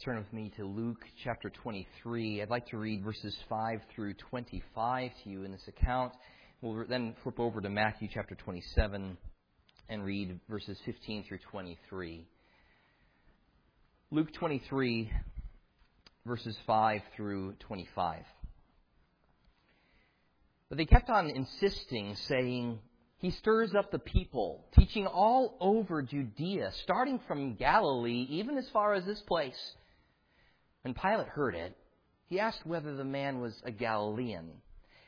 Turn with me to Luke chapter 23. I'd like to read verses 5 through 25 to you in this account. We'll then flip over to Matthew chapter 27 and read verses 15 through 23. Luke 23, verses 5 through 25. But they kept on insisting, saying, He stirs up the people, teaching all over Judea, starting from Galilee, even as far as this place. When Pilate heard it, he asked whether the man was a Galilean.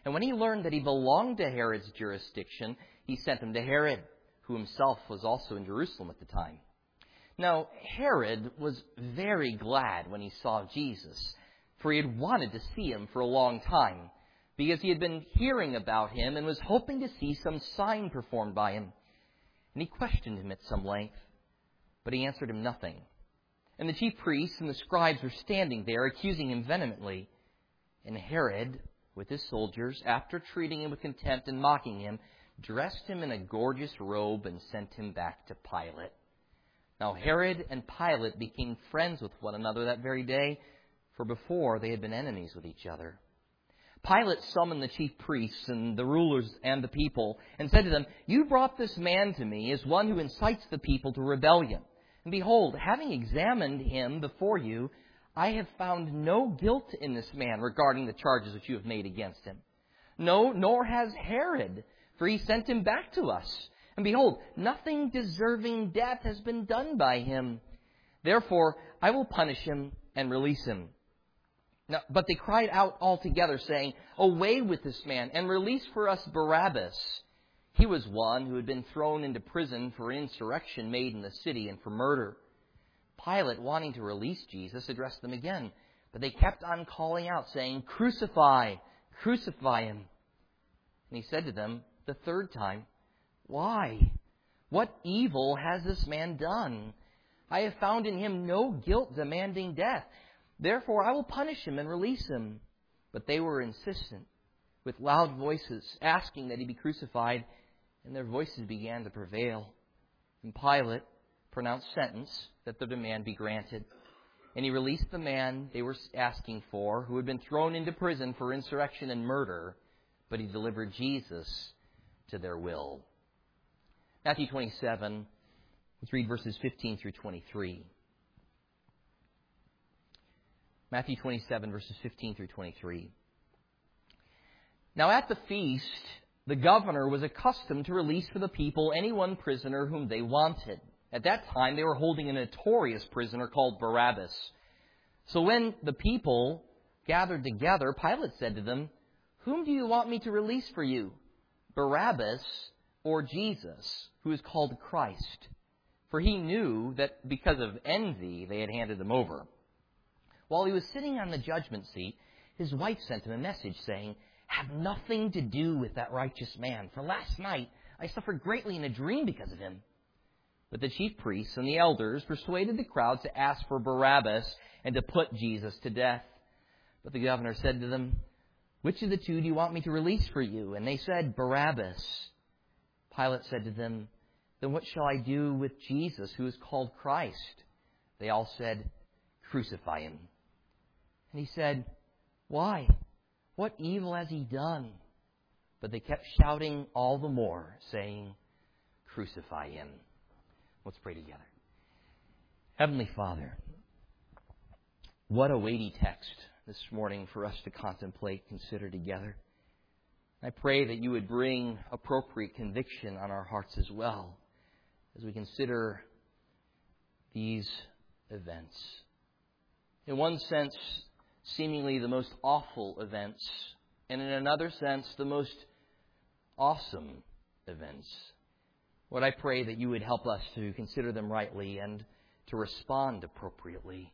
And when he learned that he belonged to Herod's jurisdiction, he sent him to Herod, who himself was also in Jerusalem at the time. Now, Herod was very glad when he saw Jesus, for he had wanted to see him for a long time because he had been hearing about him and was hoping to see some sign performed by him. And he questioned him at some length, but he answered him nothing. And the chief priests and the scribes were standing there, accusing him vehemently. And Herod, with his soldiers, after treating him with contempt and mocking him, dressed him in a gorgeous robe and sent him back to Pilate. Now Herod and Pilate became friends with one another that very day, for before they had been enemies with each other. Pilate summoned the chief priests and the rulers and the people and said to them, You brought this man to me as one who incites the people to rebellion. And behold, having examined him before you, I have found no guilt in this man regarding the charges which you have made against him. No, nor has Herod, for he sent him back to us. And behold, nothing deserving death has been done by him. Therefore, I will punish him and release him. Now, but they cried out all together, saying, Away with this man, and release for us Barabbas. He was one who had been thrown into prison for insurrection made in the city and for murder. Pilate, wanting to release Jesus, addressed them again, but they kept on calling out, saying, Crucify, crucify him. And he said to them the third time, Why? What evil has this man done? I have found in him no guilt demanding death. Therefore, I will punish him and release him. But they were insistent, with loud voices, asking that he be crucified, and their voices began to prevail. And Pilate pronounced sentence that the demand be granted. And he released the man they were asking for, who had been thrown into prison for insurrection and murder, but he delivered Jesus to their will. Matthew 27, let's read verses 15 through 23. Matthew 27, verses 15 through 23. Now at the feast, the governor was accustomed to release for the people any one prisoner whom they wanted. At that time, they were holding a notorious prisoner called Barabbas. So when the people gathered together, Pilate said to them, Whom do you want me to release for you, Barabbas or Jesus, who is called Christ? For he knew that because of envy they had handed him over. While he was sitting on the judgment seat, his wife sent him a message saying, Have nothing to do with that righteous man, for last night I suffered greatly in a dream because of him. But the chief priests and the elders persuaded the crowd to ask for Barabbas and to put Jesus to death. But the governor said to them, Which of the two do you want me to release for you? And they said, Barabbas. Pilate said to them, Then what shall I do with Jesus, who is called Christ? They all said, Crucify him. And he said, Why? What evil has he done? But they kept shouting all the more, saying, Crucify him. Let's pray together. Heavenly Father, what a weighty text this morning for us to contemplate, consider together. I pray that you would bring appropriate conviction on our hearts as well as we consider these events. In one sense, seemingly the most awful events, and in another sense, the most awesome events. Lord, I pray that you would help us to consider them rightly and to respond appropriately.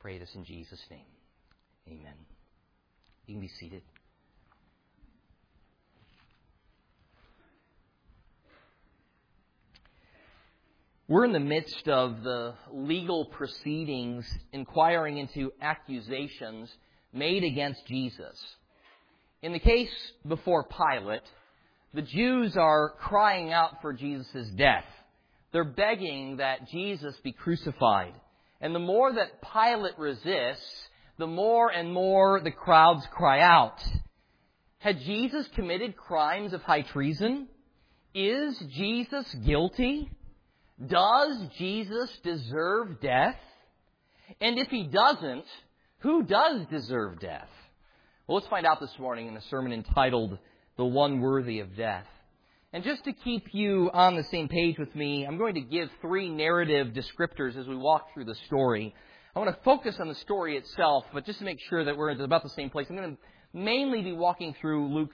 Pray this in Jesus' name. Amen. You can be seated. We're in the midst of the legal proceedings inquiring into accusations made against Jesus. In the case before Pilate, the Jews are crying out for Jesus' death. They're begging that Jesus be crucified. And the more that Pilate resists, the more and more the crowds cry out. Had Jesus committed crimes of high treason? Is Jesus guilty? Does Jesus deserve death? And if he doesn't, who does deserve death? Well, let's find out this morning in a sermon entitled The One Worthy of Death. And just to keep you on the same page with me, I'm going to give three narrative descriptors as we walk through the story. I want to focus on the story itself, but just to make sure that we're about the same place, I'm going to mainly be walking through Luke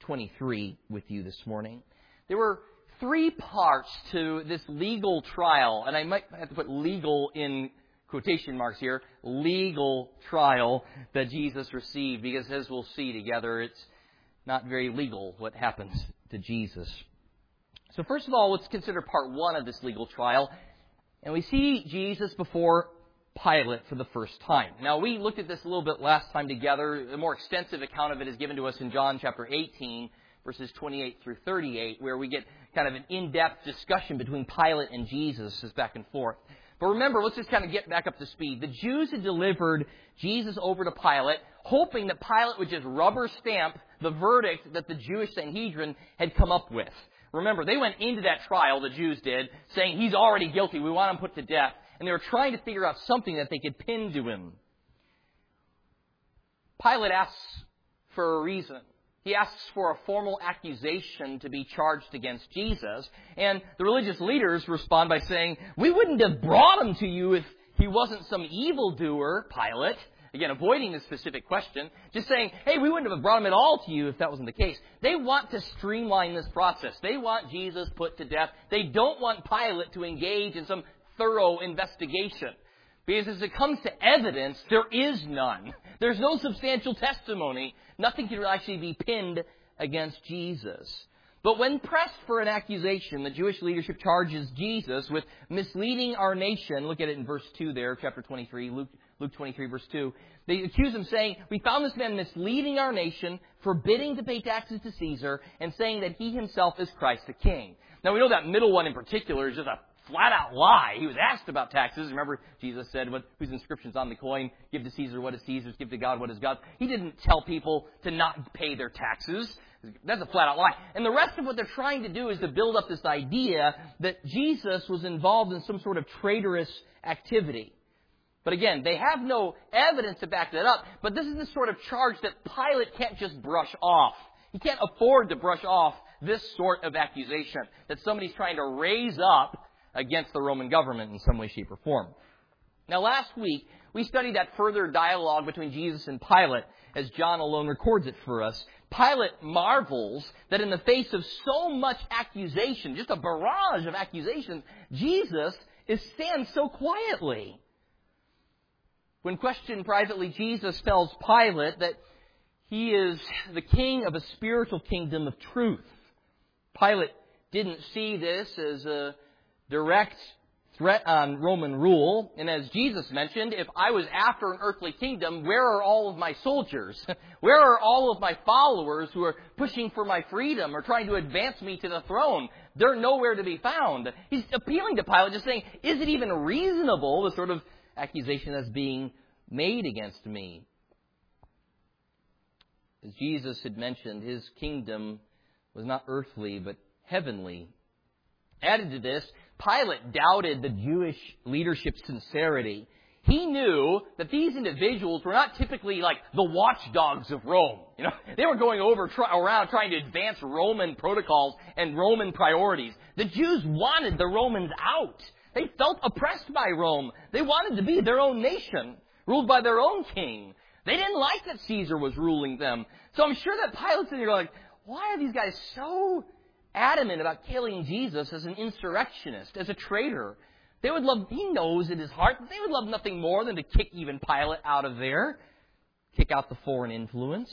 23 with you this morning. There were three parts to this legal trial, and I might have to put legal in quotation marks here, legal trial that Jesus received, because as we'll see together, it's not very legal what happens to Jesus. So first of all, let's consider part one of this legal trial. And we see Jesus before Pilate for the first time. Now, we looked at this a little bit last time together. A more extensive account of it is given to us in John chapter 18, verses 28 through 38, where we get kind of an in-depth discussion between Pilate and Jesus as back and forth. But remember, let's just kind of get back up to speed. The Jews had delivered Jesus over to Pilate, hoping that Pilate would just rubber stamp the verdict that the Jewish Sanhedrin had come up with. Remember, they went into that trial, the Jews did, saying, he's already guilty, we want him put to death. And they were trying to figure out something that they could pin to him. Pilate asks for a reason. He asks for a formal accusation to be charged against Jesus. And the religious leaders respond by saying, We wouldn't have brought him to you if he wasn't some evildoer, Pilate. Again, avoiding the specific question, just saying, hey, we wouldn't have brought him at all to you if that wasn't the case. They want to streamline this process. They want Jesus put to death. They don't want Pilate to engage in some thorough investigation. Because as it comes to evidence, there is none. There's no substantial testimony. Nothing can actually be pinned against Jesus. But when pressed for an accusation, the Jewish leadership charges Jesus with misleading our nation. Look at it in verse 2 there, chapter 23, Luke, Luke 23, verse 2. They accuse him saying, We found this man misleading our nation, forbidding to pay taxes to Caesar, and saying that he himself is Christ the King. Now we know that middle one in particular is just a flat out lie. He was asked about taxes. Remember, Jesus said, what, whose inscription's on the coin? Give to Caesar what is Caesar's, give to God what is God's. He didn't tell people to not pay their taxes. That's a flat out lie. And the rest of what they're trying to do is to build up this idea that Jesus was involved in some sort of traitorous activity. But again, they have no evidence to back that up. But this is the sort of charge that Pilate can't just brush off. He can't afford to brush off this sort of accusation that somebody's trying to raise up against the Roman government in some way, shape, or form. Now, last week, we studied that further dialogue between Jesus and Pilate as John alone records it for us. Pilate marvels that in the face of so much accusation, just a barrage of accusations, Jesus is stands so quietly. When questioned privately, Jesus tells Pilate that he is the king of a spiritual kingdom of truth. Pilate didn't see this as a direct threat on Roman rule. And as Jesus mentioned, if I was after an earthly kingdom, where are all of my soldiers? where are all of my followers who are pushing for my freedom or trying to advance me to the throne? They're nowhere to be found. He's appealing to Pilate, just saying, is it even reasonable, the sort of accusation that's being made against me? As Jesus had mentioned, his kingdom was not earthly, but heavenly. Added to this, Pilate doubted the Jewish leadership's sincerity. He knew that these individuals were not typically like the watchdogs of Rome. You know, they were going over try, around trying to advance Roman protocols and Roman priorities. The Jews wanted the Romans out. They felt oppressed by Rome. They wanted to be their own nation, ruled by their own king. They didn't like that Caesar was ruling them. So I'm sure that Pilate's in there like, why are these guys so adamant about killing Jesus as an insurrectionist, as a traitor. They would love, he knows in his heart, they would love nothing more than to kick even Pilate out of there, kick out the foreign influence.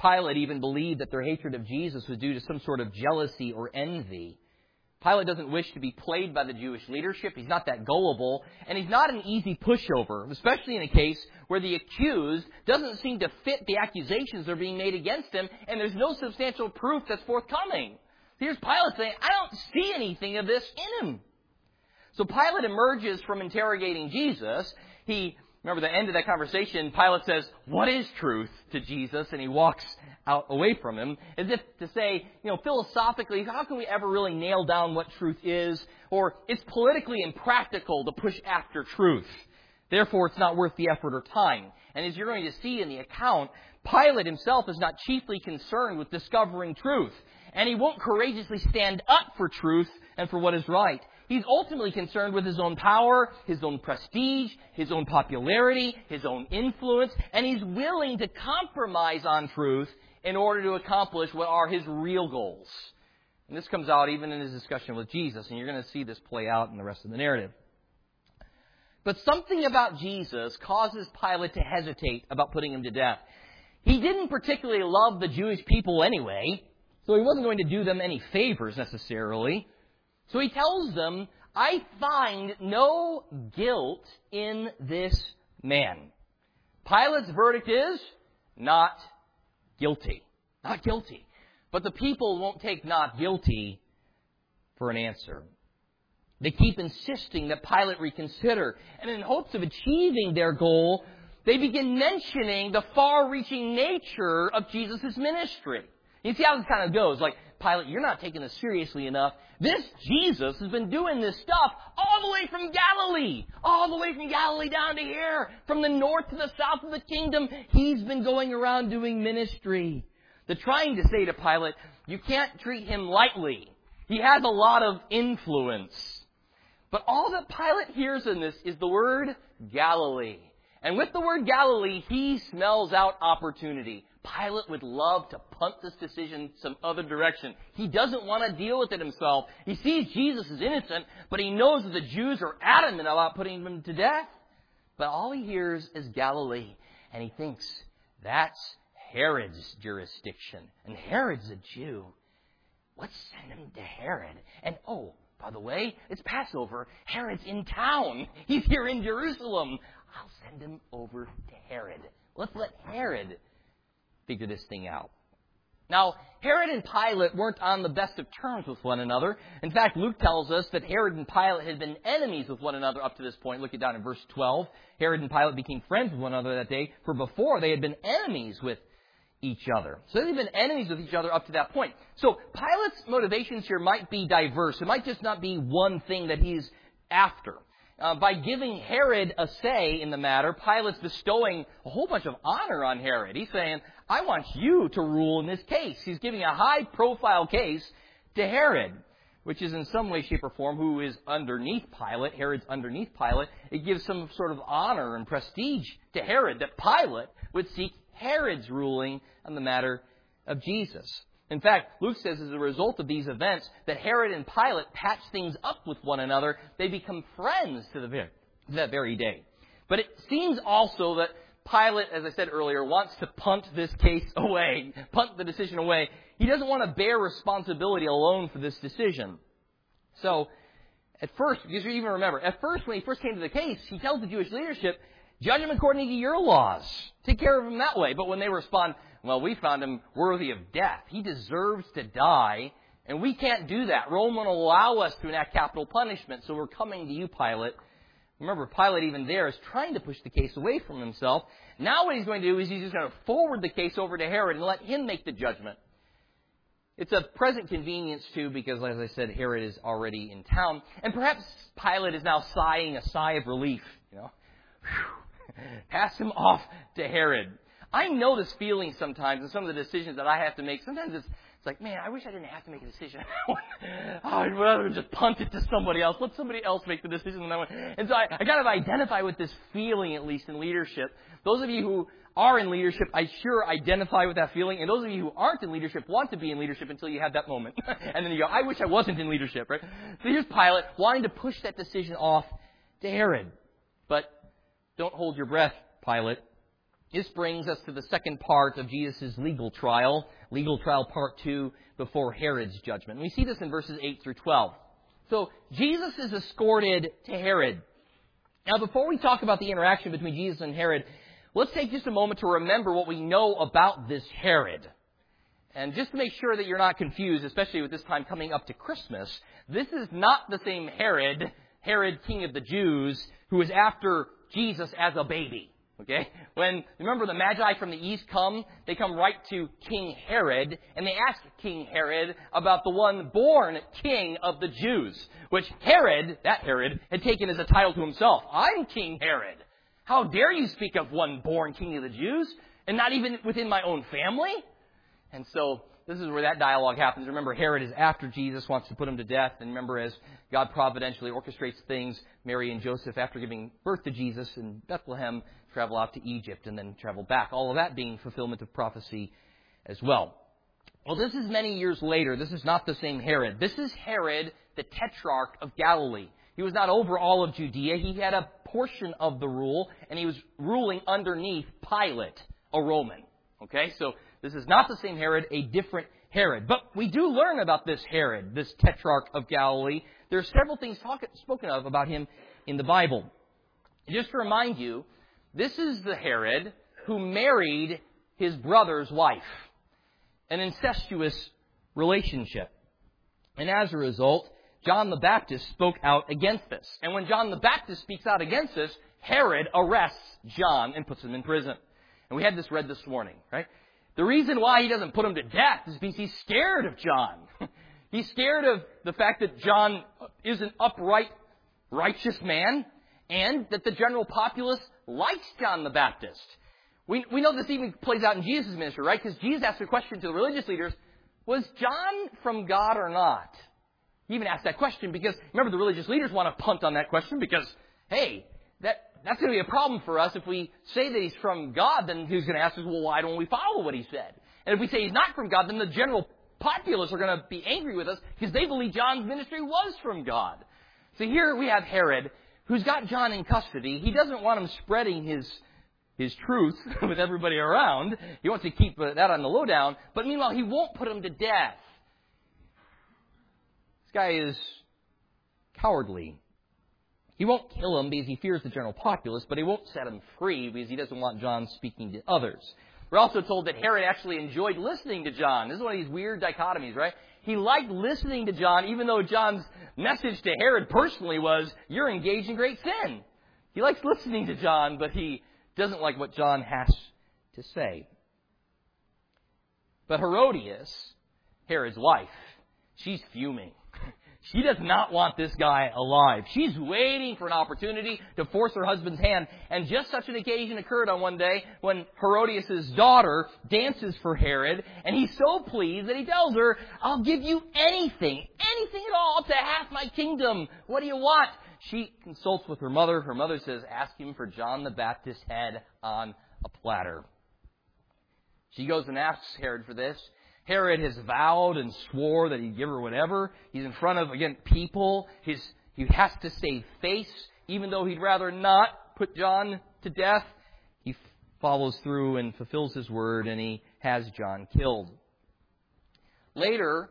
Pilate even believed that their hatred of Jesus was due to some sort of jealousy or envy. Pilate doesn't wish to be played by the Jewish leadership. He's not that gullible. And he's not an easy pushover, especially in a case where the accused doesn't seem to fit the accusations that are being made against him, and there's no substantial proof that's forthcoming. Here's Pilate saying, I don't see anything of this in him. So Pilate emerges from interrogating Jesus. He, remember the end of that conversation, Pilate says, what is truth to Jesus? And he walks out away from him as if to say, you know, philosophically, how can we ever really nail down what truth is? Or it's politically impractical to push after truth. Therefore, it's not worth the effort or time. And as you're going to see in the account, Pilate himself is not chiefly concerned with discovering truth. And he won't courageously stand up for truth and for what is right. He's ultimately concerned with his own power, his own prestige, his own popularity, his own influence, and he's willing to compromise on truth in order to accomplish what are his real goals. And this comes out even in his discussion with Jesus, and you're going to see this play out in the rest of the narrative. But something about Jesus causes Pilate to hesitate about putting him to death. He didn't particularly love the Jewish people anyway, so he wasn't going to do them any favors necessarily. So he tells them, I find no guilt in this man. Pilate's verdict is not guilty. Not guilty. But the people won't take not guilty for an answer. They keep insisting that Pilate reconsider. And in hopes of achieving their goal, they begin mentioning the far reaching nature of Jesus' ministry. You see how this kind of goes. Like, Pilate, you're not taking this seriously enough. This Jesus has been doing this stuff all the way from Galilee. All the way from Galilee down to here. From the north to the south of the kingdom. He's been going around doing ministry. They're trying to say to Pilate, you can't treat him lightly. He has a lot of influence. But all that Pilate hears in this is the word Galilee. And with the word Galilee, he smells out opportunity. Pilate would love to punt this decision some other direction. He doesn't want to deal with it himself. He sees Jesus is innocent, but he knows that the Jews are adamant about putting him to death. But all he hears is Galilee, and he thinks, that's Herod's jurisdiction. And Herod's a Jew. Let's send him to Herod. And oh, by the way, it's Passover. Herod's in town. He's here in Jerusalem. I'll send him over to Herod. Let's let Herod figure this thing out. Now, Herod and Pilate weren't on the best of terms with one another. In fact, Luke tells us that Herod and Pilate had been enemies with one another up to this point. Look it down in verse 12. Herod and Pilate became friends with one another that day, for before they had been enemies with each other. So they've been enemies with each other up to that point. So Pilate's motivations here might be diverse. It might just not be one thing that he's after. Uh, by giving Herod a say in the matter, Pilate's bestowing a whole bunch of honor on Herod. He's saying, I want you to rule in this case. He's giving a high profile case to Herod, which is in some way, shape, or form who is underneath Pilate. Herod's underneath Pilate. It gives some sort of honor and prestige to Herod that Pilate would seek Herod's ruling on the matter of Jesus. In fact, Luke says as a result of these events that Herod and Pilate patch things up with one another. They become friends to, the to that very day. But it seems also that Pilate, as I said earlier, wants to punt this case away, punt the decision away. He doesn't want to bear responsibility alone for this decision. So, at first, because you even remember, at first when he first came to the case, he tells the Jewish leadership, judge him according to your laws. Take care of him that way. But when they respond, well, we found him worthy of death. He deserves to die, and we can't do that. Rome won't allow us to enact capital punishment, so we're coming to you, Pilate. Remember, Pilate even there is trying to push the case away from himself. Now what he's going to do is he's just going to forward the case over to Herod and let him make the judgment. It's a present convenience too, because as I said, Herod is already in town, and perhaps Pilate is now sighing a sigh of relief. You know, pass him off to Herod. I know this feeling sometimes and some of the decisions that I have to make. Sometimes it's, it's like, man, I wish I didn't have to make a decision. I'd rather just punt it to somebody else. Let somebody else make the decision than I want. And so I, I kind of identify with this feeling, at least in leadership. Those of you who are in leadership, I sure identify with that feeling. And those of you who aren't in leadership want to be in leadership until you have that moment. and then you go, I wish I wasn't in leadership, right? So here's Pilate wanting to push that decision off to Herod. But don't hold your breath, Pilate. This brings us to the second part of Jesus' legal trial, legal trial part two, before Herod's judgment. We see this in verses 8 through 12. So, Jesus is escorted to Herod. Now, before we talk about the interaction between Jesus and Herod, let's take just a moment to remember what we know about this Herod. And just to make sure that you're not confused, especially with this time coming up to Christmas, this is not the same Herod Herod, king of the Jews, who is after Jesus as a baby. Okay? When, remember the Magi from the east come, they come right to King Herod, and they ask King Herod about the one born king of the Jews, which Herod, that Herod, had taken as a title to himself. I'm King Herod. How dare you speak of one born king of the Jews, and not even within my own family? And so, this is where that dialogue happens. Remember, Herod is after Jesus, wants to put him to death. And remember, as God providentially orchestrates things, Mary and Joseph, after giving birth to Jesus in Bethlehem, travel out to Egypt and then travel back. All of that being fulfillment of prophecy as well. Well, this is many years later. This is not the same Herod. This is Herod, the tetrarch of Galilee. He was not over all of Judea. He had a portion of the rule, and he was ruling underneath Pilate, a Roman. Okay, so this is not the same Herod, a different Herod. But we do learn about this Herod, this tetrarch of Galilee. There are several things talk, spoken of about him in the Bible. Just to remind you, this is the Herod who married his brother's wife. An incestuous relationship. And as a result, John the Baptist spoke out against this. And when John the Baptist speaks out against this, Herod arrests John and puts him in prison. And we had this read this morning, right? The reason why he doesn't put him to death is because he's scared of John. he's scared of the fact that John is an upright, righteous man, and that the general populace likes John the Baptist. We, we know this even plays out in Jesus' ministry, right? Because Jesus asked a question to the religious leaders, was John from God or not? He even asked that question because, remember, the religious leaders want to punt on that question because, hey, that, that's going to be a problem for us. If we say that he's from God, then he's going to ask us, well, why don't we follow what he said? And if we say he's not from God, then the general populace are going to be angry with us because they believe John's ministry was from God. So here we have Herod, who's got John in custody. He doesn't want him spreading his his truth with everybody around. He wants to keep uh, that on the lowdown. But meanwhile, he won't put him to death. This guy is cowardly. He won't kill him because he fears the general populace, but he won't set him free because he doesn't want John speaking to others. We're also told that Herod actually enjoyed listening to John. This is one of these weird dichotomies, right? He liked listening to John, even though John's message to Herod personally was, You're engaged in great sin. He likes listening to John, but he doesn't like what John has to say. But Herodias, Herod's wife, she's fuming. She does not want this guy alive. She's waiting for an opportunity to force her husband's hand. And just such an occasion occurred on one day when Herodias' daughter dances for Herod, and he's so pleased that he tells her, I'll give you anything, anything at all, to half my kingdom. What do you want? She consults with her mother. Her mother says, ask him for John the Baptist's head on a platter. She goes and asks Herod for this. Herod has vowed and swore that he'd give her whatever. He's in front of, again, people. His, he has to save face, even though he'd rather not put John to death. He follows through and fulfills his word, and he has John killed. Later,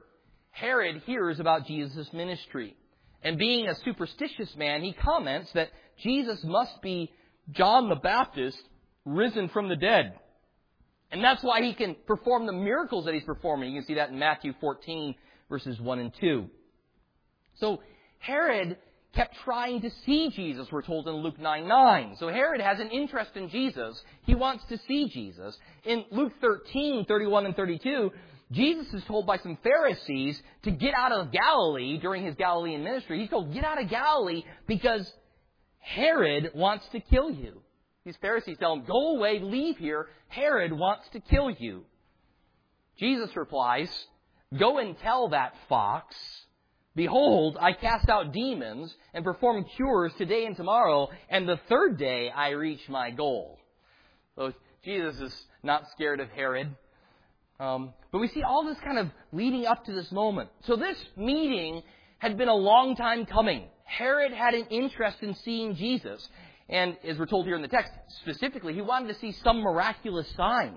Herod hears about Jesus' ministry. And being a superstitious man, he comments that Jesus must be John the Baptist risen from the dead. And that's why he can perform the miracles that he's performing. You can see that in Matthew 14, verses 1 and 2. So Herod kept trying to see Jesus, we're told in Luke 9 9. So Herod has an interest in Jesus. He wants to see Jesus. In Luke 13, 31 and 32, Jesus is told by some Pharisees to get out of Galilee during his Galilean ministry. He's told, get out of Galilee because Herod wants to kill you. These Pharisees tell him, Go away, leave here. Herod wants to kill you. Jesus replies, Go and tell that fox, Behold, I cast out demons and perform cures today and tomorrow, and the third day I reach my goal. So Jesus is not scared of Herod. Um, but we see all this kind of leading up to this moment. So this meeting had been a long time coming. Herod had an interest in seeing Jesus. And as we're told here in the text, specifically, he wanted to see some miraculous sign.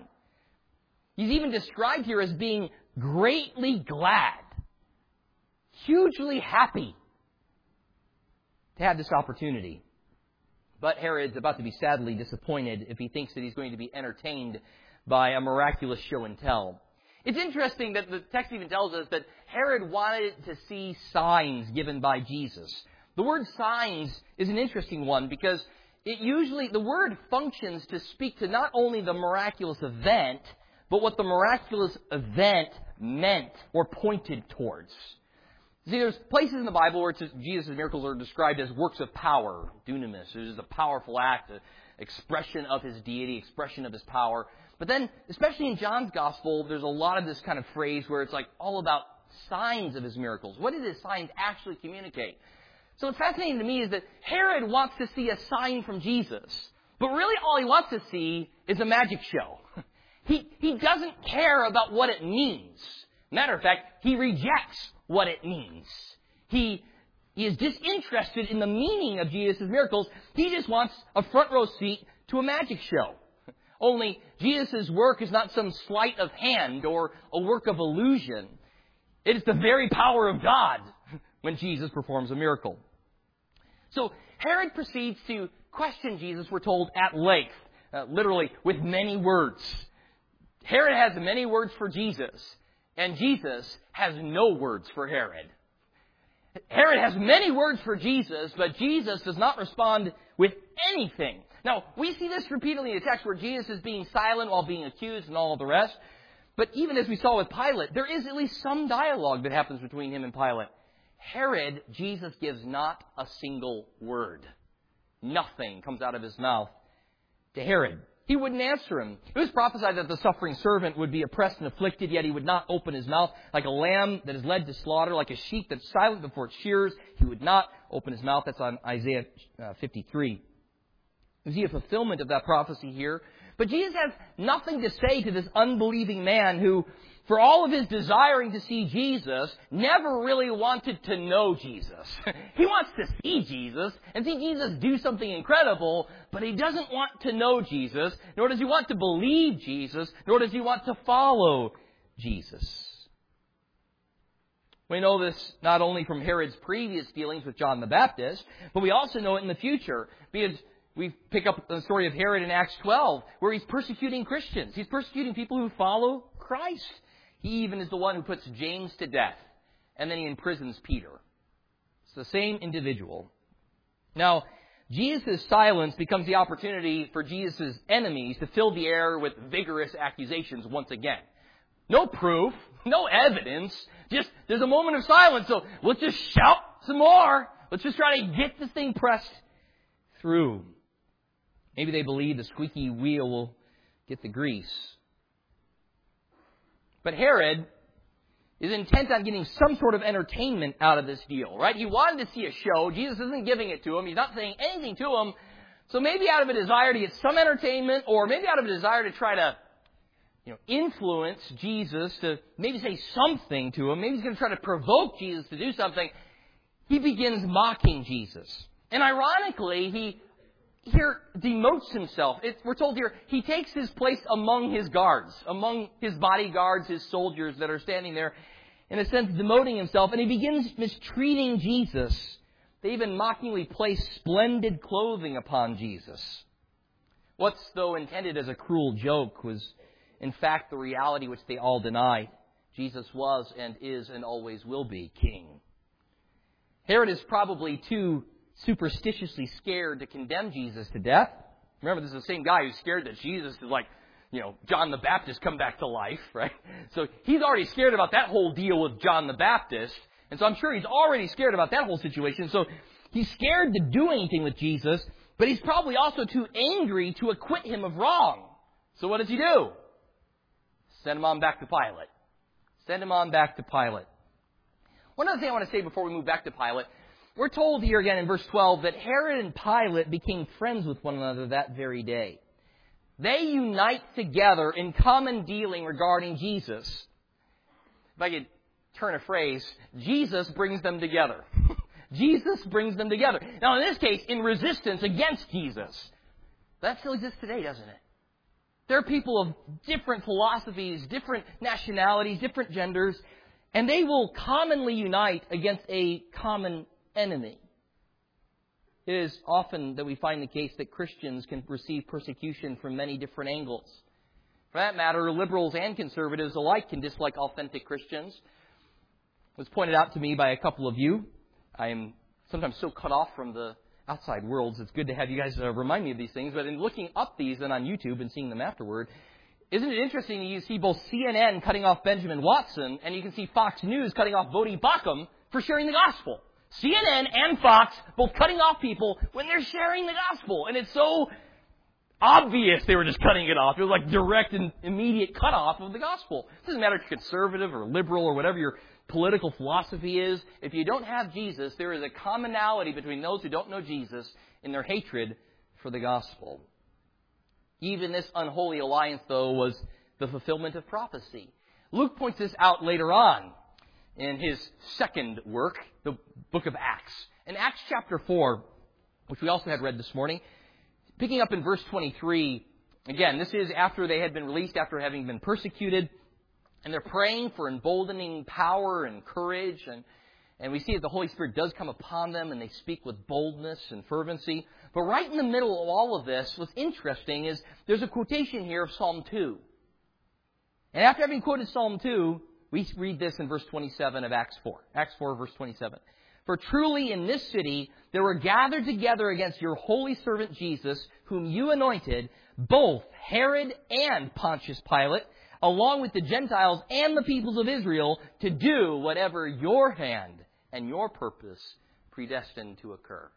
He's even described here as being greatly glad, hugely happy to have this opportunity. But Herod's about to be sadly disappointed if he thinks that he's going to be entertained by a miraculous show and tell. It's interesting that the text even tells us that Herod wanted to see signs given by Jesus. The word signs is an interesting one because it usually, the word functions to speak to not only the miraculous event, but what the miraculous event meant or pointed towards. See, there's places in the Bible where Jesus' miracles are described as works of power, dunamis. It is a powerful act, an expression of his deity, expression of his power. But then, especially in John's gospel, there's a lot of this kind of phrase where it's like all about signs of his miracles. What did his signs actually communicate? So what's fascinating to me is that Herod wants to see a sign from Jesus. But really all he wants to see is a magic show. He, he doesn't care about what it means. Matter of fact, he rejects what it means. He, he is disinterested in the meaning of Jesus' miracles. He just wants a front row seat to a magic show. Only Jesus' work is not some sleight of hand or a work of illusion. It is the very power of God when Jesus performs a miracle. So Herod proceeds to question Jesus, we're told, at length, uh, literally with many words. Herod has many words for Jesus, and Jesus has no words for Herod. Herod has many words for Jesus, but Jesus does not respond with anything. Now, we see this repeatedly in the text where Jesus is being silent while being accused and all of the rest. But even as we saw with Pilate, there is at least some dialogue that happens between him and Pilate. Herod, Jesus gives not a single word. Nothing comes out of his mouth to Herod. He wouldn't answer him. It was prophesied that the suffering servant would be oppressed and afflicted, yet he would not open his mouth. Like a lamb that is led to slaughter, like a sheep that's silent before its shears, he would not open his mouth. That's on Isaiah uh, 53. We see a fulfillment of that prophecy here. But Jesus has nothing to say to this unbelieving man who for all of his desiring to see Jesus, never really wanted to know Jesus. he wants to see Jesus and see Jesus do something incredible, but he doesn't want to know Jesus, nor does he want to believe Jesus, nor does he want to follow Jesus. We know this not only from Herod's previous dealings with John the Baptist, but we also know it in the future because we pick up the story of Herod in Acts 12, where he's persecuting Christians. He's persecuting people who follow Christ. He even is the one who puts James to death, and then he imprisons Peter. It's the same individual. Now, Jesus' silence becomes the opportunity for Jesus' enemies to fill the air with vigorous accusations once again. No proof, no evidence, just there's a moment of silence, so let's just shout some more. Let's just try to get this thing pressed through. Maybe they believe the squeaky wheel will get the grease. But Herod is intent on getting some sort of entertainment out of this deal, right? He wanted to see a show. Jesus isn't giving it to him. He's not saying anything to him. So maybe out of a desire to get some entertainment, or maybe out of a desire to try to, you know, influence Jesus to maybe say something to him. Maybe he's going to try to provoke Jesus to do something. He begins mocking Jesus. And ironically, he here demotes himself. It, we're told here he takes his place among his guards, among his bodyguards, his soldiers that are standing there, in a sense demoting himself, and he begins mistreating Jesus. They even mockingly place splendid clothing upon Jesus. What's, though, intended as a cruel joke was, in fact, the reality which they all denied. Jesus was and is and always will be king. Herod is probably too superstitiously scared to condemn Jesus to death. Remember, this is the same guy who's scared that Jesus is like, you know, John the Baptist come back to life, right? So he's already scared about that whole deal with John the Baptist. And so I'm sure he's already scared about that whole situation. So he's scared to do anything with Jesus, but he's probably also too angry to acquit him of wrong. So what does he do? Send him on back to Pilate. Send him on back to Pilate. One other thing I want to say before we move back to Pilate we're told here again in verse 12 that Herod and Pilate became friends with one another that very day. They unite together in common dealing regarding Jesus. If I could turn a phrase, Jesus brings them together. Jesus brings them together. Now, in this case, in resistance against Jesus. That still exists today, doesn't it? There are people of different philosophies, different nationalities, different genders, and they will commonly unite against a common enemy. It is often that we find the case that Christians can receive persecution from many different angles. For that matter, liberals and conservatives alike can dislike authentic Christians. It was pointed out to me by a couple of you. I am sometimes so cut off from the outside worlds. It's good to have you guys uh, remind me of these things. But in looking up these and on YouTube and seeing them afterward, isn't it interesting that you see both CNN cutting off Benjamin Watson and you can see Fox News cutting off Voddie Baucham for sharing the gospel? CNN and Fox both cutting off people when they're sharing the gospel. And it's so obvious they were just cutting it off. It was like direct and immediate cutoff of the gospel. It doesn't matter if you're conservative or liberal or whatever your political philosophy is. If you don't have Jesus, there is a commonality between those who don't know Jesus and their hatred for the gospel. Even this unholy alliance, though, was the fulfillment of prophecy. Luke points this out later on in his second work, the book of Acts. In Acts chapter 4, which we also had read this morning, picking up in verse 23, again, this is after they had been released, after having been persecuted, and they're praying for emboldening power and courage, and, and we see that the Holy Spirit does come upon them, and they speak with boldness and fervency. But right in the middle of all of this, what's interesting is there's a quotation here of Psalm 2. And after having quoted Psalm 2, we read this in verse 27 of Acts 4. Acts 4, verse 27. For truly in this city there were gathered together against your holy servant Jesus, whom you anointed, both Herod and Pontius Pilate, along with the Gentiles and the peoples of Israel, to do whatever your hand and your purpose predestined to occur.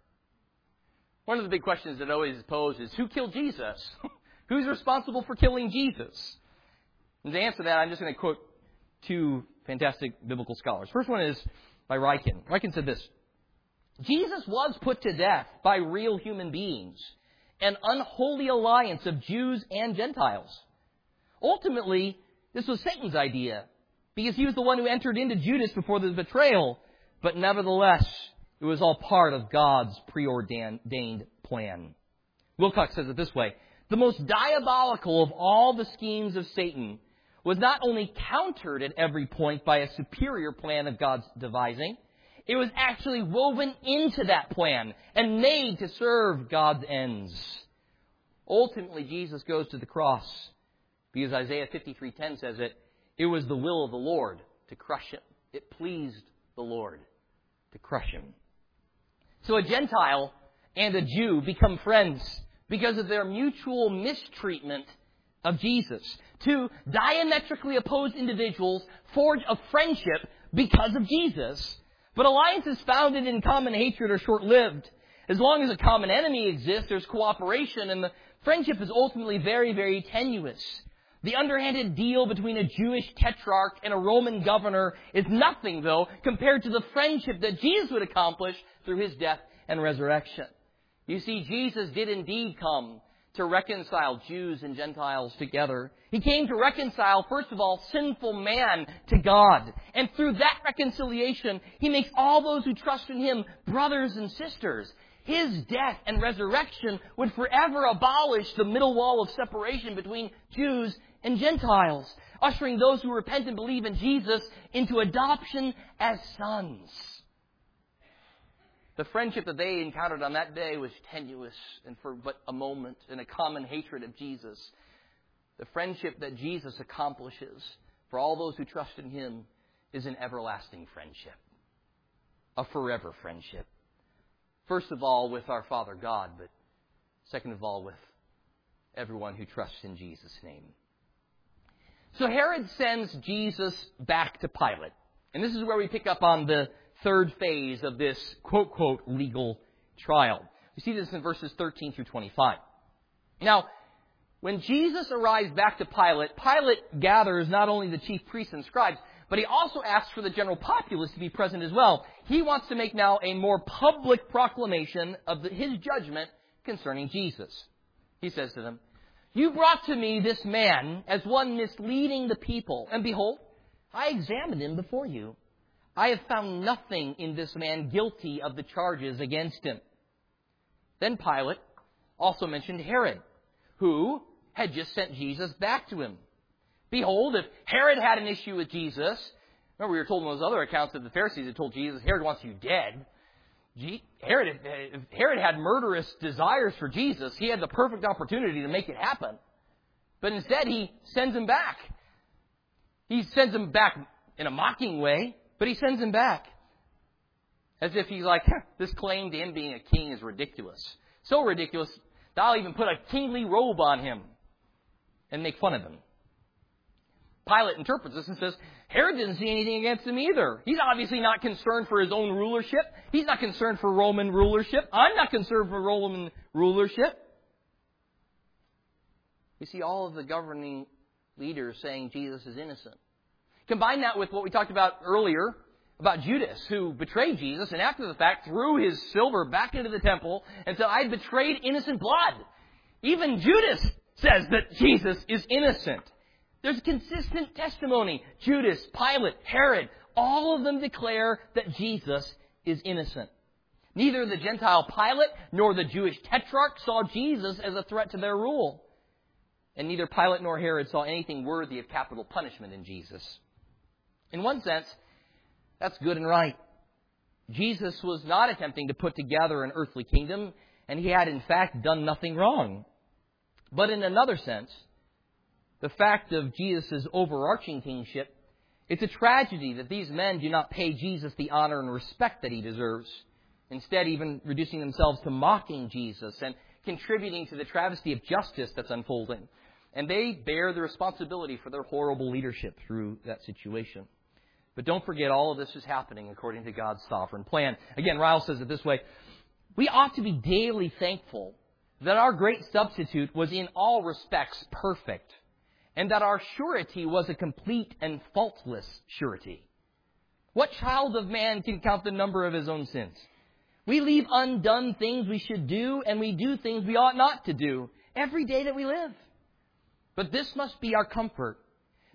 One of the big questions that always is posed is who killed Jesus? Who's responsible for killing Jesus? And to answer that, I'm just going to quote two fantastic biblical scholars. First one is by Ryken. Ryken said this Jesus was put to death by real human beings, an unholy alliance of Jews and Gentiles. Ultimately, this was Satan's idea, because he was the one who entered into Judas before the betrayal, but nevertheless, it was all part of God's preordained plan. Wilcox says it this way The most diabolical of all the schemes of Satan was not only countered at every point by a superior plan of God's devising, it was actually woven into that plan and made to serve God's ends. Ultimately, Jesus goes to the cross because Isaiah 53:10 says it, it was the will of the Lord to crush him. It pleased the Lord to crush him. So a Gentile and a Jew become friends because of their mutual mistreatment of Jesus. Two diametrically opposed individuals forge a friendship because of Jesus. But alliances founded in common hatred are short lived. As long as a common enemy exists, there's cooperation, and the friendship is ultimately very, very tenuous. The underhanded deal between a Jewish tetrarch and a Roman governor is nothing, though, compared to the friendship that Jesus would accomplish through his death and resurrection. You see, Jesus did indeed come to reconcile Jews and Gentiles together. He came to reconcile, first of all, sinful man to God. And through that reconciliation, He makes all those who trust in Him brothers and sisters. His death and resurrection would forever abolish the middle wall of separation between Jews and Gentiles, ushering those who repent and believe in Jesus into adoption as sons. The friendship that they encountered on that day was tenuous and for but a moment in a common hatred of Jesus. The friendship that Jesus accomplishes for all those who trust in Him is an everlasting friendship, a forever friendship. First of all, with our Father God, but second of all, with everyone who trusts in Jesus' name. So Herod sends Jesus back to Pilate. And this is where we pick up on the third phase of this quote, quote, legal trial. We see this in verses 13 through 25. Now, when Jesus arrives back to Pilate, Pilate gathers not only the chief priests and scribes, but he also asks for the general populace to be present as well. He wants to make now a more public proclamation of the, his judgment concerning Jesus. He says to them, You brought to me this man as one misleading the people, and behold, I examined him before you. I have found nothing in this man guilty of the charges against him. Then Pilate also mentioned Herod, who had just sent Jesus back to him. Behold, if Herod had an issue with Jesus, remember we were told in those other accounts that the Pharisees had told Jesus, Herod wants you dead. Herod, if Herod had murderous desires for Jesus, he had the perfect opportunity to make it happen. But instead, he sends him back. He sends him back in a mocking way. But he sends him back. As if he's like, this claim to him being a king is ridiculous. So ridiculous that I'll even put a kingly robe on him and make fun of him. Pilate interprets this and says, Herod didn't see anything against him either. He's obviously not concerned for his own rulership. He's not concerned for Roman rulership. I'm not concerned for Roman rulership. We see all of the governing leaders saying Jesus is innocent. Combine that with what we talked about earlier about Judas, who betrayed Jesus and after the fact threw his silver back into the temple and said, I betrayed innocent blood. Even Judas says that Jesus is innocent. There's consistent testimony. Judas, Pilate, Herod, all of them declare that Jesus is innocent. Neither the Gentile Pilate nor the Jewish tetrarch saw Jesus as a threat to their rule. And neither Pilate nor Herod saw anything worthy of capital punishment in Jesus. In one sense, that's good and right. Jesus was not attempting to put together an earthly kingdom, and he had in fact done nothing wrong. But in another sense, the fact of Jesus' overarching kingship, it's a tragedy that these men do not pay Jesus the honor and respect that he deserves. Instead, even reducing themselves to mocking Jesus and contributing to the travesty of justice that's unfolding. And they bear the responsibility for their horrible leadership through that situation. But don't forget, all of this is happening according to God's sovereign plan. Again, Ryle says it this way We ought to be daily thankful that our great substitute was in all respects perfect and that our surety was a complete and faultless surety. What child of man can count the number of his own sins? We leave undone things we should do, and we do things we ought not to do every day that we live. But this must be our comfort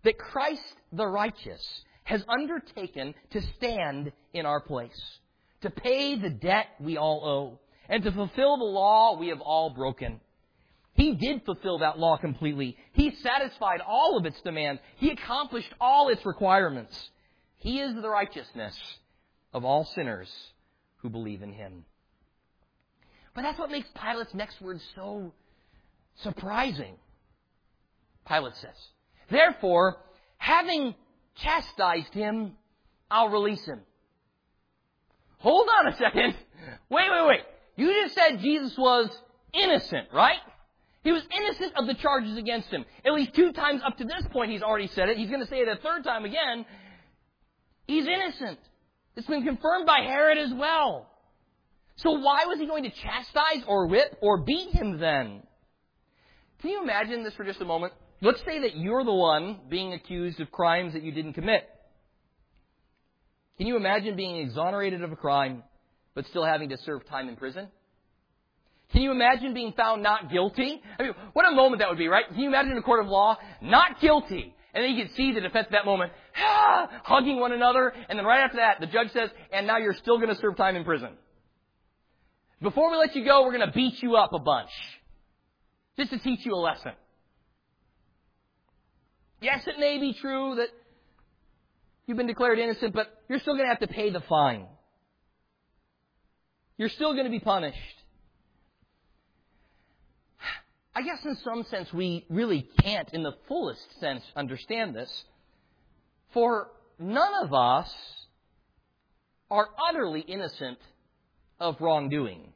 that Christ the righteous has undertaken to stand in our place, to pay the debt we all owe, and to fulfill the law we have all broken. He did fulfill that law completely. He satisfied all of its demands. He accomplished all its requirements. He is the righteousness of all sinners who believe in him. But that's what makes Pilate's next words so surprising. Pilate says, Therefore, having chastised him, I'll release him. Hold on a second. Wait, wait, wait. You just said Jesus was innocent, right? He was innocent of the charges against him. At least two times up to this point, he's already said it. He's going to say it a third time again. He's innocent. It's been confirmed by Herod as well. So why was he going to chastise or whip or beat him then? Can you imagine this for just a moment? Let's say that you're the one being accused of crimes that you didn't commit. Can you imagine being exonerated of a crime, but still having to serve time in prison? Can you imagine being found not guilty? I mean, what a moment that would be, right? Can you imagine in a court of law, not guilty? And then you can see the defense at that moment, ah, hugging one another, and then right after that, the judge says, and now you're still going to serve time in prison. Before we let you go, we're going to beat you up a bunch. Just to teach you a lesson. Yes, it may be true that you've been declared innocent, but you're still going to have to pay the fine. You're still going to be punished. I guess in some sense we really can't, in the fullest sense, understand this. For none of us are utterly innocent of wrongdoing.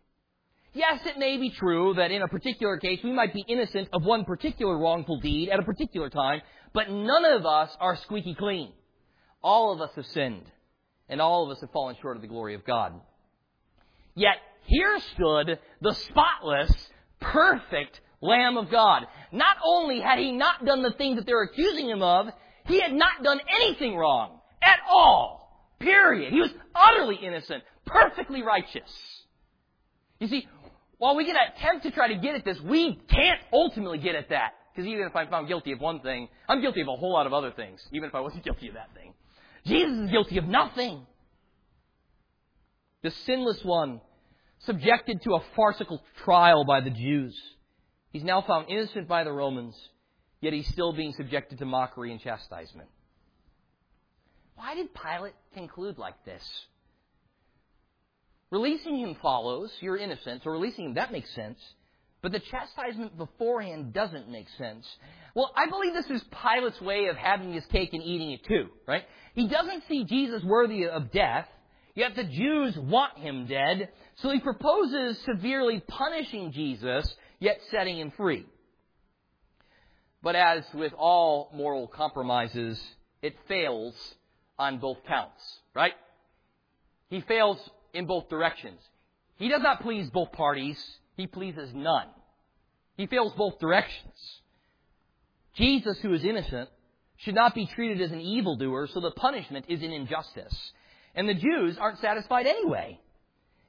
Yes, it may be true that in a particular case we might be innocent of one particular wrongful deed at a particular time, but none of us are squeaky clean. All of us have sinned, and all of us have fallen short of the glory of God. Yet here stood the spotless, perfect Lamb of God. Not only had he not done the things that they're accusing him of, he had not done anything wrong at all. Period. He was utterly innocent, perfectly righteous. You see, while we can attempt to try to get at this, we can't ultimately get at that. Because even if I'm found guilty of one thing, I'm guilty of a whole lot of other things, even if I wasn't guilty of that thing. Jesus is guilty of nothing. The sinless one, subjected to a farcical trial by the Jews He's now found innocent by the Romans, yet he's still being subjected to mockery and chastisement. Why did Pilate conclude like this? Releasing him follows, you're innocent, so releasing him, that makes sense. But the chastisement beforehand doesn't make sense. Well, I believe this is Pilate's way of having his cake and eating it too, right? He doesn't see Jesus worthy of death, Yet the Jews want him dead, so he proposes severely punishing Jesus, yet setting him free. But as with all moral compromises, it fails on both counts, right? He fails in both directions. He does not please both parties, he pleases none. He fails both directions. Jesus, who is innocent, should not be treated as an evildoer, so the punishment is an injustice. And the Jews aren't satisfied anyway.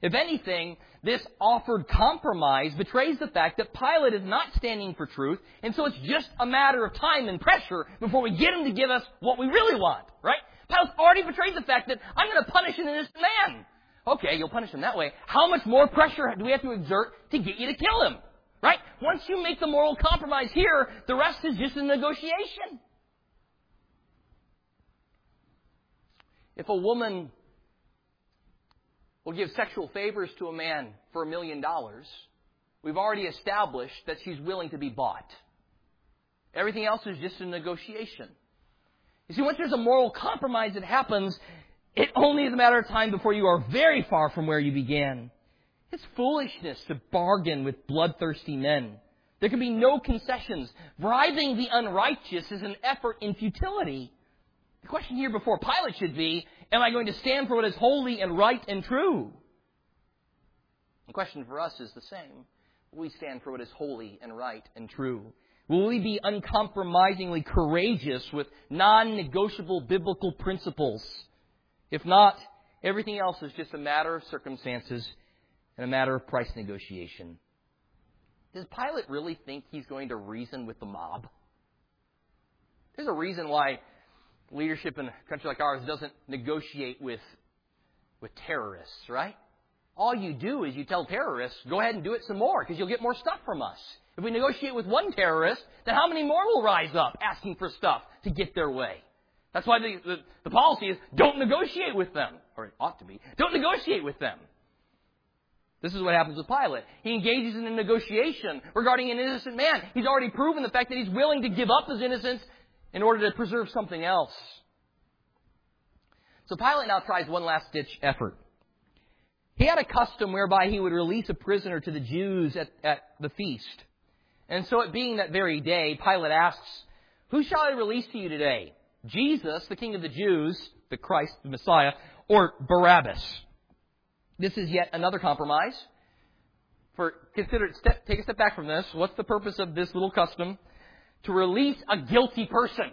If anything, this offered compromise betrays the fact that Pilate is not standing for truth, and so it's just a matter of time and pressure before we get him to give us what we really want, right? Pilate's already betrayed the fact that I'm going to punish an innocent man. Okay, you'll punish him that way. How much more pressure do we have to exert to get you to kill him? Right? Once you make the moral compromise here, the rest is just a negotiation. If a woman will give sexual favors to a man for a million dollars, we've already established that she's willing to be bought. Everything else is just a negotiation. You see, once there's a moral compromise that happens, it only is a matter of time before you are very far from where you began. It's foolishness to bargain with bloodthirsty men. There can be no concessions. Bribing the unrighteous is an effort in futility. The question here before Pilate should be, am I going to stand for what is holy and right and true? The question for us is the same. Will we stand for what is holy and right and true? Will we be uncompromisingly courageous with non-negotiable biblical principles? If not, everything else is just a matter of circumstances and a matter of price negotiation. Does Pilate really think he's going to reason with the mob? There's a reason why leadership in a country like ours doesn't negotiate with, with terrorists, right? All you do is you tell terrorists, go ahead and do it some more because you'll get more stuff from us. If we negotiate with one terrorist, then how many more will rise up asking for stuff to get their way? That's why the, the, the policy is don't negotiate with them. Or it ought to be. Don't negotiate with them. This is what happens with Pilate. He engages in a negotiation regarding an innocent man. He's already proven the fact that he's willing to give up his innocence in order to preserve something else. So Pilate now tries one last ditch effort. He had a custom whereby he would release a prisoner to the Jews at, at the feast. And so it being that very day, Pilate asks, Who shall I release to you today? Jesus, the King of the Jews, the Christ, the Messiah, or Barabbas? This is yet another compromise. For consider, step, take a step back from this. What's the purpose of this little custom? to release a guilty person.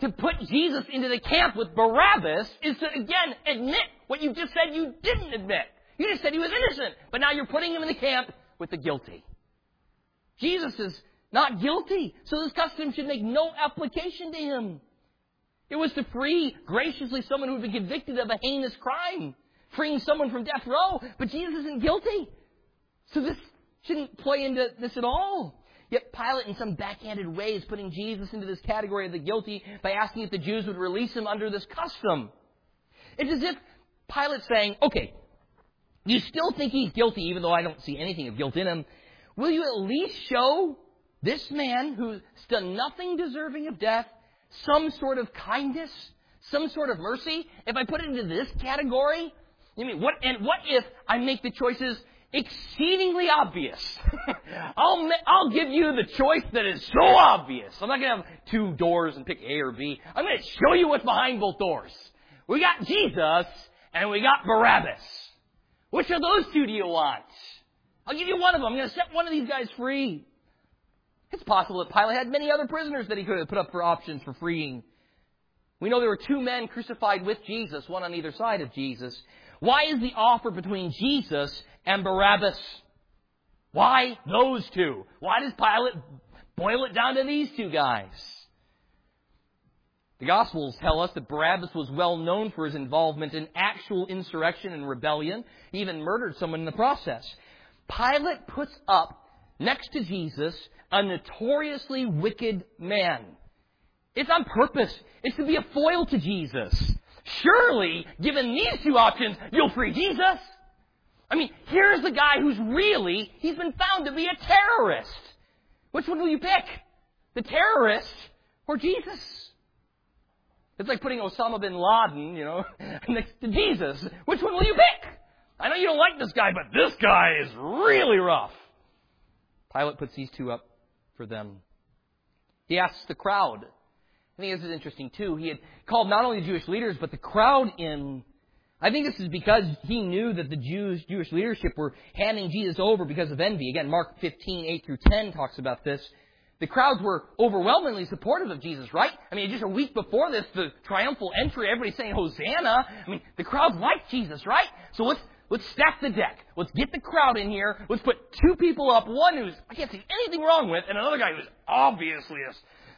To put Jesus into the camp with Barabbas is to again admit what you just said you didn't admit. You just said he was innocent, but now you're putting him in the camp with the guilty. Jesus is not guilty, so this custom should make no application to him. It was to free graciously someone who had been convicted of a heinous crime, freeing someone from death row, but Jesus isn't guilty. So this shouldn't play into this at all. Yet Pilate, in some backhanded way, is putting Jesus into this category of the guilty by asking if the Jews would release him under this custom. It's as if Pilate's saying, okay, you still think he's guilty even though I don't see anything of guilt in him. Will you at least show this man who's done nothing deserving of death some sort of kindness, some sort of mercy? If I put it into this category, I mean, what, and what if I make the choices exceedingly obvious. I'll, I'll give you the choice that is so obvious. I'm not going to have two doors and pick A or B. I'm going to show you what's behind both doors. We got Jesus and we got Barabbas. Which of those two do you want? I'll give you one of them. I'm going to set one of these guys free. It's possible that Pilate had many other prisoners that he could have put up for options for freeing. We know there were two men crucified with Jesus, one on either side of Jesus. Why is the offer between Jesus and Barabbas? Why those two? Why does Pilate boil it down to these two guys? The Gospels tell us that Barabbas was well known for his involvement in actual insurrection and rebellion. He even murdered someone in the process. Pilate puts up next to Jesus a notoriously wicked man. It's on purpose. It's to be a foil to Jesus. Surely, given these two options, you'll free Jesus. I mean, here's the guy who's really, he's been found to be a terrorist. Which one will you pick? The terrorist or Jesus? It's like putting Osama bin Laden, you know, next to Jesus. Which one will you pick? I know you don't like this guy, but this guy is really rough. Pilate puts these two up for them. He asks the crowd. I think this is interesting too. He had called not only the Jewish leaders, but the crowd in. I think this is because he knew that the Jews, Jewish leadership were handing Jesus over because of envy. Again, Mark 15, 8 through 10 talks about this. The crowds were overwhelmingly supportive of Jesus, right? I mean, just a week before this, the triumphal entry, everybody's saying Hosanna. I mean, the crowds like Jesus, right? So let's, let's stack the deck. Let's get the crowd in here. Let's put two people up, one who's, I can't see anything wrong with, and another guy who's obviously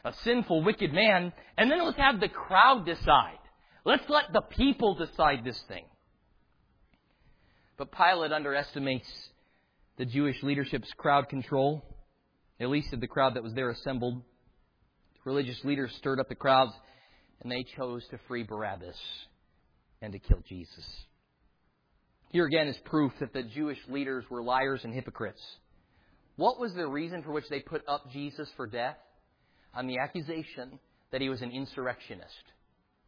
a, a sinful, wicked man. And then let's have the crowd decide. Let's let the people decide this thing. But Pilate underestimates the Jewish leadership's crowd control at least of the crowd that was there assembled. Religious leaders stirred up the crowds, and they chose to free Barabbas and to kill Jesus. Here again is proof that the Jewish leaders were liars and hypocrites. What was the reason for which they put up Jesus for death? On the accusation that he was an insurrectionist,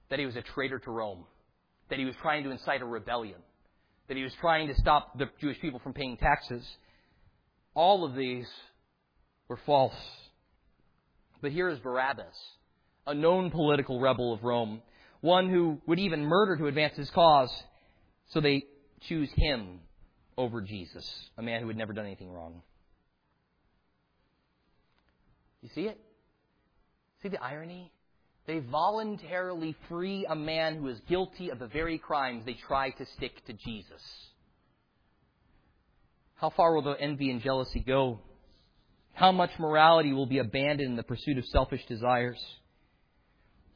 that he was a traitor to Rome, that he was trying to incite a rebellion, that he was trying to stop the Jewish people from paying taxes. All of these were false. But here is Barabbas, a known political rebel of Rome, one who would even murder to advance his cause. So they choose him over Jesus, a man who had never done anything wrong. You see it? See the irony? They voluntarily free a man who is guilty of the very crimes they try to stick to Jesus. How far will the envy and jealousy go? How much morality will be abandoned in the pursuit of selfish desires?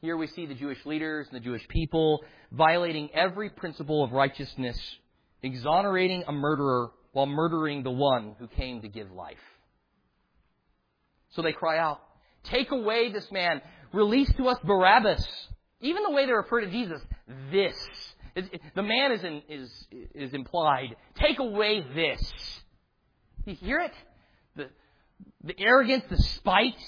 Here we see the Jewish leaders and the Jewish people violating every principle of righteousness, exonerating a murderer while murdering the one who came to give life. So they cry out, Take away this man. Release to us Barabbas. Even the way they refer to Jesus, this. the man is, in, is, is implied. Take away this. You hear it? The, the arrogance, the spite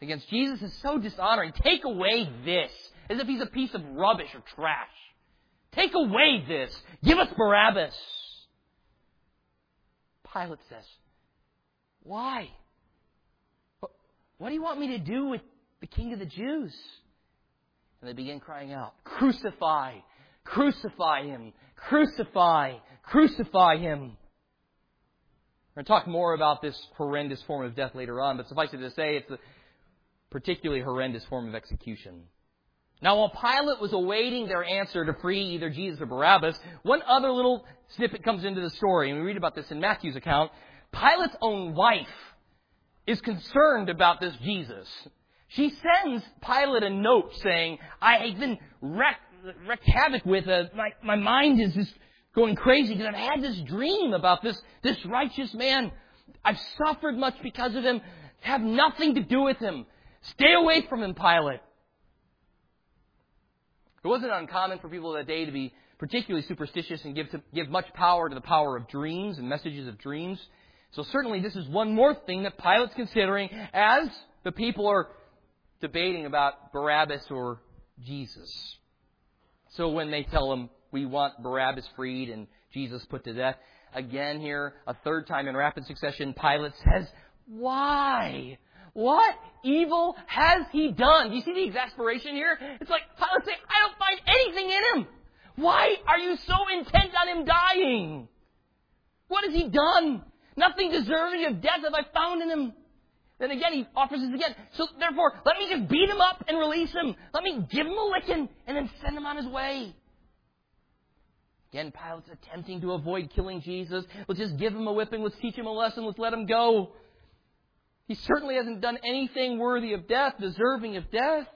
against Jesus is so dishonoring. Take away this, as if he's a piece of rubbish or trash. Take away this. Give us Barabbas. Pilate says, Why? What do you want me to do with the king of the Jews? And they begin crying out, Crucify! Crucify him! Crucify! Crucify him! We're going to talk more about this horrendous form of death later on, but suffice it to say, it's a particularly horrendous form of execution. Now, while Pilate was awaiting their answer to free either Jesus or Barabbas, one other little snippet comes into the story, and we read about this in Matthew's account. Pilate's own wife is concerned about this Jesus. She sends Pilate a note saying, I've been wrecked, wrecked havoc with, uh, my, my mind is just going crazy because I've had this dream about this, this righteous man. I've suffered much because of him. Have nothing to do with him. Stay away from him, Pilate. It wasn't uncommon for people of that day to be particularly superstitious and give, to, give much power to the power of dreams and messages of dreams. So certainly this is one more thing that Pilate's considering as the people are debating about Barabbas or Jesus. So when they tell him, we want Barabbas freed and Jesus put to death. Again, here, a third time in rapid succession, Pilate says, Why? What evil has he done? Do you see the exasperation here? It's like Pilate saying, I don't find anything in him. Why are you so intent on him dying? What has he done? Nothing deserving of death have I found in him. Then again, he offers this again. So therefore, let me just beat him up and release him. Let me give him a licking and then send him on his way. Again, Pilate's attempting to avoid killing Jesus. Let's just give him a whipping. Let's teach him a lesson. Let's let him go. He certainly hasn't done anything worthy of death, deserving of death.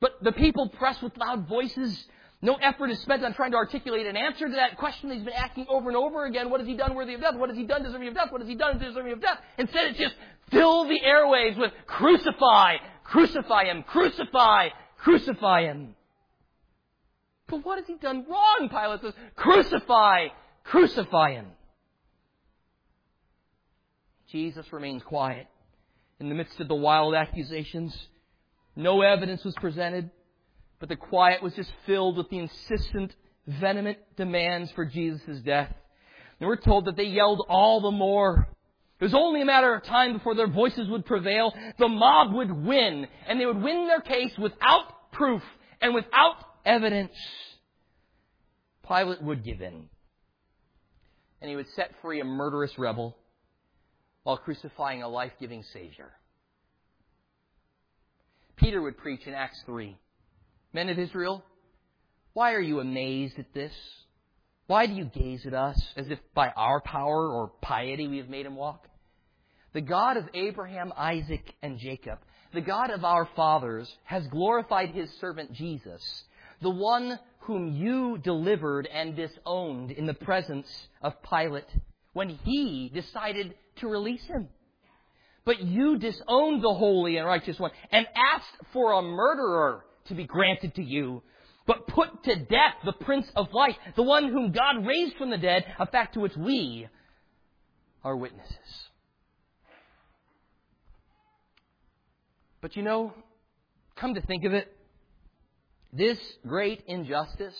But the people press with loud voices. No effort is spent on trying to articulate an answer to that question that he's been asking over and over again. What has he done worthy of death? What has he done deserving of death? What has he done deserving of death? Instead, it's just fill the airwaves with crucify, crucify him, crucify, crucify him. But what has he done wrong? Pilate says, Crucify! Crucify him! Jesus remains quiet in the midst of the wild accusations. No evidence was presented, But the quiet was just filled with the insistent, vehement demands for Jesus' death. And we're told that they yelled all the more. It was only a matter of time before their voices would prevail. The mob would win, and they would win their case without proof and without evidence. Pilate would give in. And he would set free a murderous rebel while crucifying a life giving Savior. Peter would preach in Acts 3 Men of Israel, why are you amazed at this? Why do you gaze at us as if by our power or piety we have made him walk? The God of Abraham, Isaac, and Jacob, the God of our fathers, has glorified his servant Jesus, the one whom you delivered and disowned in the presence of Pilate when he decided to release him. But you disowned the holy and righteous one and asked for a murderer to be granted to you. But put to death the Prince of Life, the one whom God raised from the dead, a fact to which we are witnesses. But you know, come to think of it, this great injustice,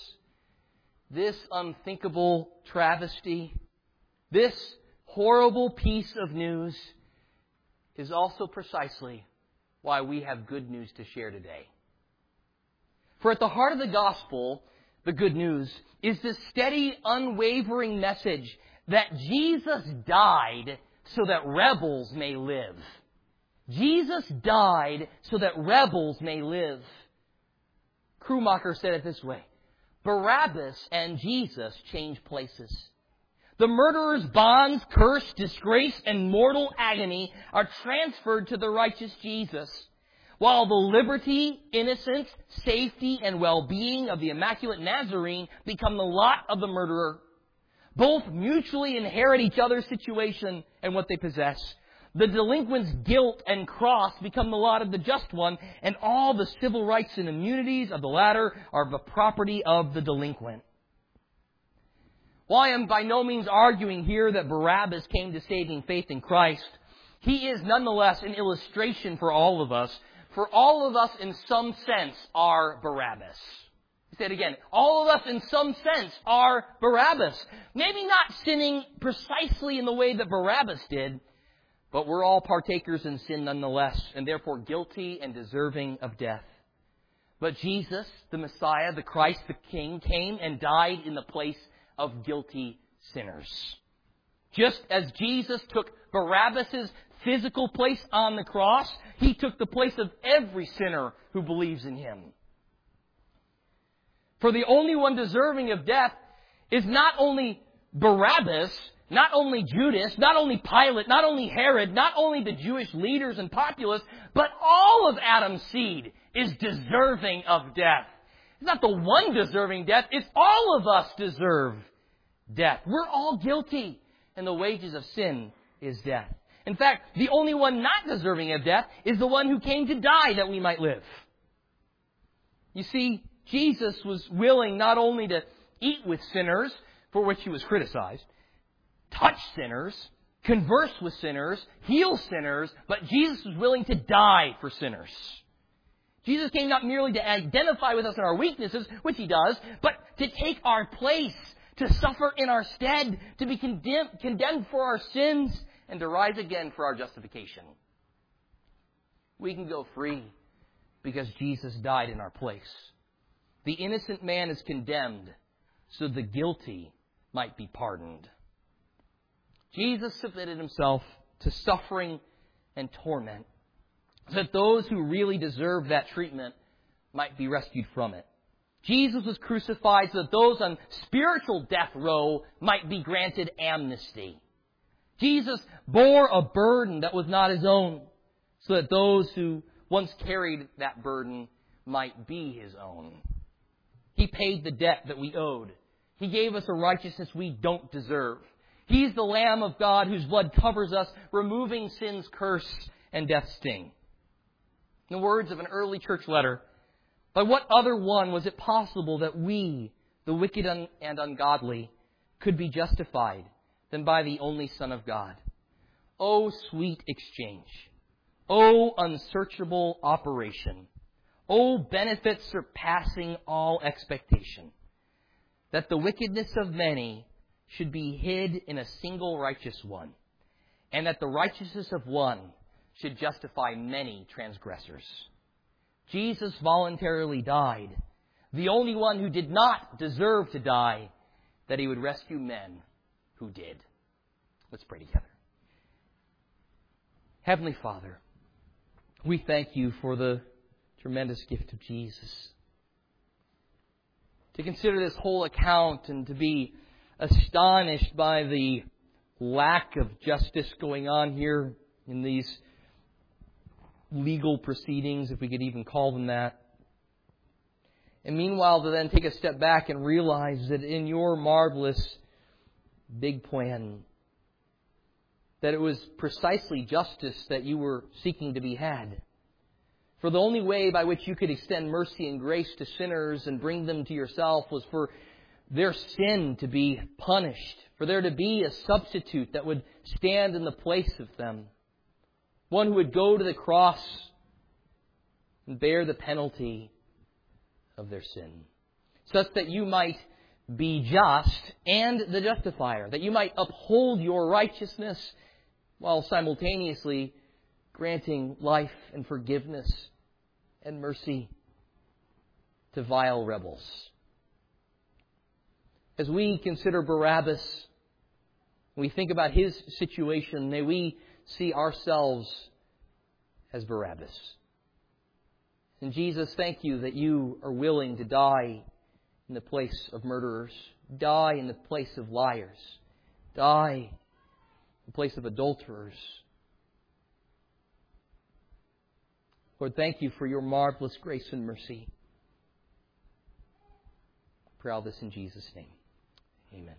this unthinkable travesty, this horrible piece of news is also precisely why we have good news to share today. For at the heart of the gospel, the good news, is this steady, unwavering message that Jesus died so that rebels may live. Jesus died so that rebels may live. Krummacher said it this way Barabbas and Jesus change places. The murderer's bonds, curse, disgrace, and mortal agony are transferred to the righteous Jesus, while the liberty, innocence, safety, and well-being of the immaculate Nazarene become the lot of the murderer. Both mutually inherit each other's situation and what they possess. The delinquent's guilt and cross become the lot of the just one, and all the civil rights and immunities of the latter are the property of the delinquent. While I am by no means arguing here that Barabbas came to saving faith in Christ, he is nonetheless an illustration for all of us. For all of us, in some sense, are Barabbas. Say it again. All of us, in some sense, are Barabbas. Maybe not sinning precisely in the way that Barabbas did, but we're all partakers in sin nonetheless, and therefore guilty and deserving of death. But Jesus, the Messiah, the Christ, the King, came and died in the place of guilty sinners. Just as Jesus took Barabbas' physical place on the cross, he took the place of every sinner who believes in him. For the only one deserving of death is not only Barabbas, not only Judas, not only Pilate, not only Herod, not only the Jewish leaders and populace, but all of Adam's seed is deserving of death. It's not the one deserving death, it's all of us deserve death. We're all guilty, and the wages of sin is death. In fact, the only one not deserving of death is the one who came to die that we might live. You see, Jesus was willing not only to eat with sinners, for which he was criticized, touch sinners, converse with sinners, heal sinners, but Jesus was willing to die for sinners. Jesus came not merely to identify with us in our weaknesses, which he does, but to take our place, to suffer in our stead, to be condemned, condemned for our sins, and to rise again for our justification. We can go free because Jesus died in our place. The innocent man is condemned so the guilty might be pardoned. Jesus submitted himself to suffering and torment that those who really deserve that treatment might be rescued from it. Jesus was crucified so that those on spiritual death row might be granted amnesty. Jesus bore a burden that was not his own so that those who once carried that burden might be his own. He paid the debt that we owed. He gave us a righteousness we don't deserve. He's the Lamb of God whose blood covers us, removing sin's curse and death's sting. In the words of an early church letter, by what other one was it possible that we, the wicked and ungodly, could be justified than by the only Son of God? Oh, sweet exchange. Oh, unsearchable operation. O benefit surpassing all expectation, that the wickedness of many should be hid in a single righteous one, and that the righteousness of one should justify many transgressors. Jesus voluntarily died, the only one who did not deserve to die, that he would rescue men who did. Let's pray together. Heavenly Father, we thank you for the tremendous gift of Jesus. To consider this whole account and to be astonished by the lack of justice going on here in these legal proceedings, if we could even call them that. And meanwhile, to then take a step back and realize that in your marvelous big plan, that it was precisely justice that you were seeking to be had. For the only way by which you could extend mercy and grace to sinners and bring them to yourself was for their sin to be punished, for there to be a substitute that would stand in the place of them one who would go to the cross and bear the penalty of their sin, such that you might be just and the justifier, that you might uphold your righteousness while simultaneously granting life and forgiveness and mercy to vile rebels. As we consider Barabbas, we think about his situation, may we see ourselves as Barabbas. And Jesus, thank you that you are willing to die in the place of murderers, die in the place of liars, die in the place of adulterers. Lord, thank you for your marvelous grace and mercy. I pray all this in Jesus' name. Amen.